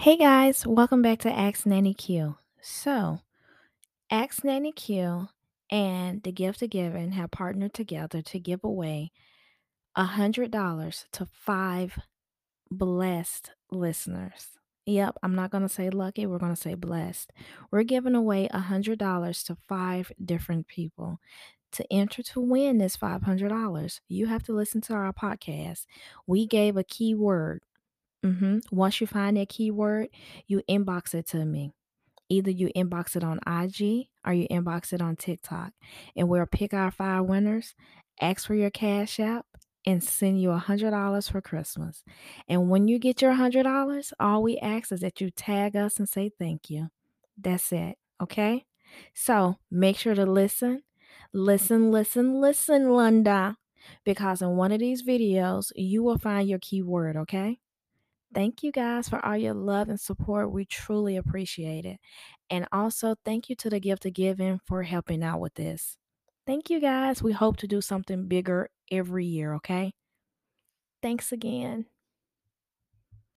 Hey guys, welcome back to Ask Nanny Q. So, Ask Nanny Q and the Gift of Giving have partnered together to give away $100 to five blessed listeners. Yep, I'm not going to say lucky, we're going to say blessed. We're giving away $100 to five different people. To enter to win this $500, you have to listen to our podcast. We gave a keyword Mm-hmm. Once you find that keyword, you inbox it to me. Either you inbox it on IG or you inbox it on TikTok. And we'll pick our five winners, ask for your cash app, and send you a $100 for Christmas. And when you get your $100, all we ask is that you tag us and say thank you. That's it. Okay? So make sure to listen. Listen, listen, listen, Linda. Because in one of these videos, you will find your keyword, okay? Thank you guys for all your love and support. We truly appreciate it. And also, thank you to the Gift of Giving for helping out with this. Thank you guys. We hope to do something bigger every year, okay? Thanks again.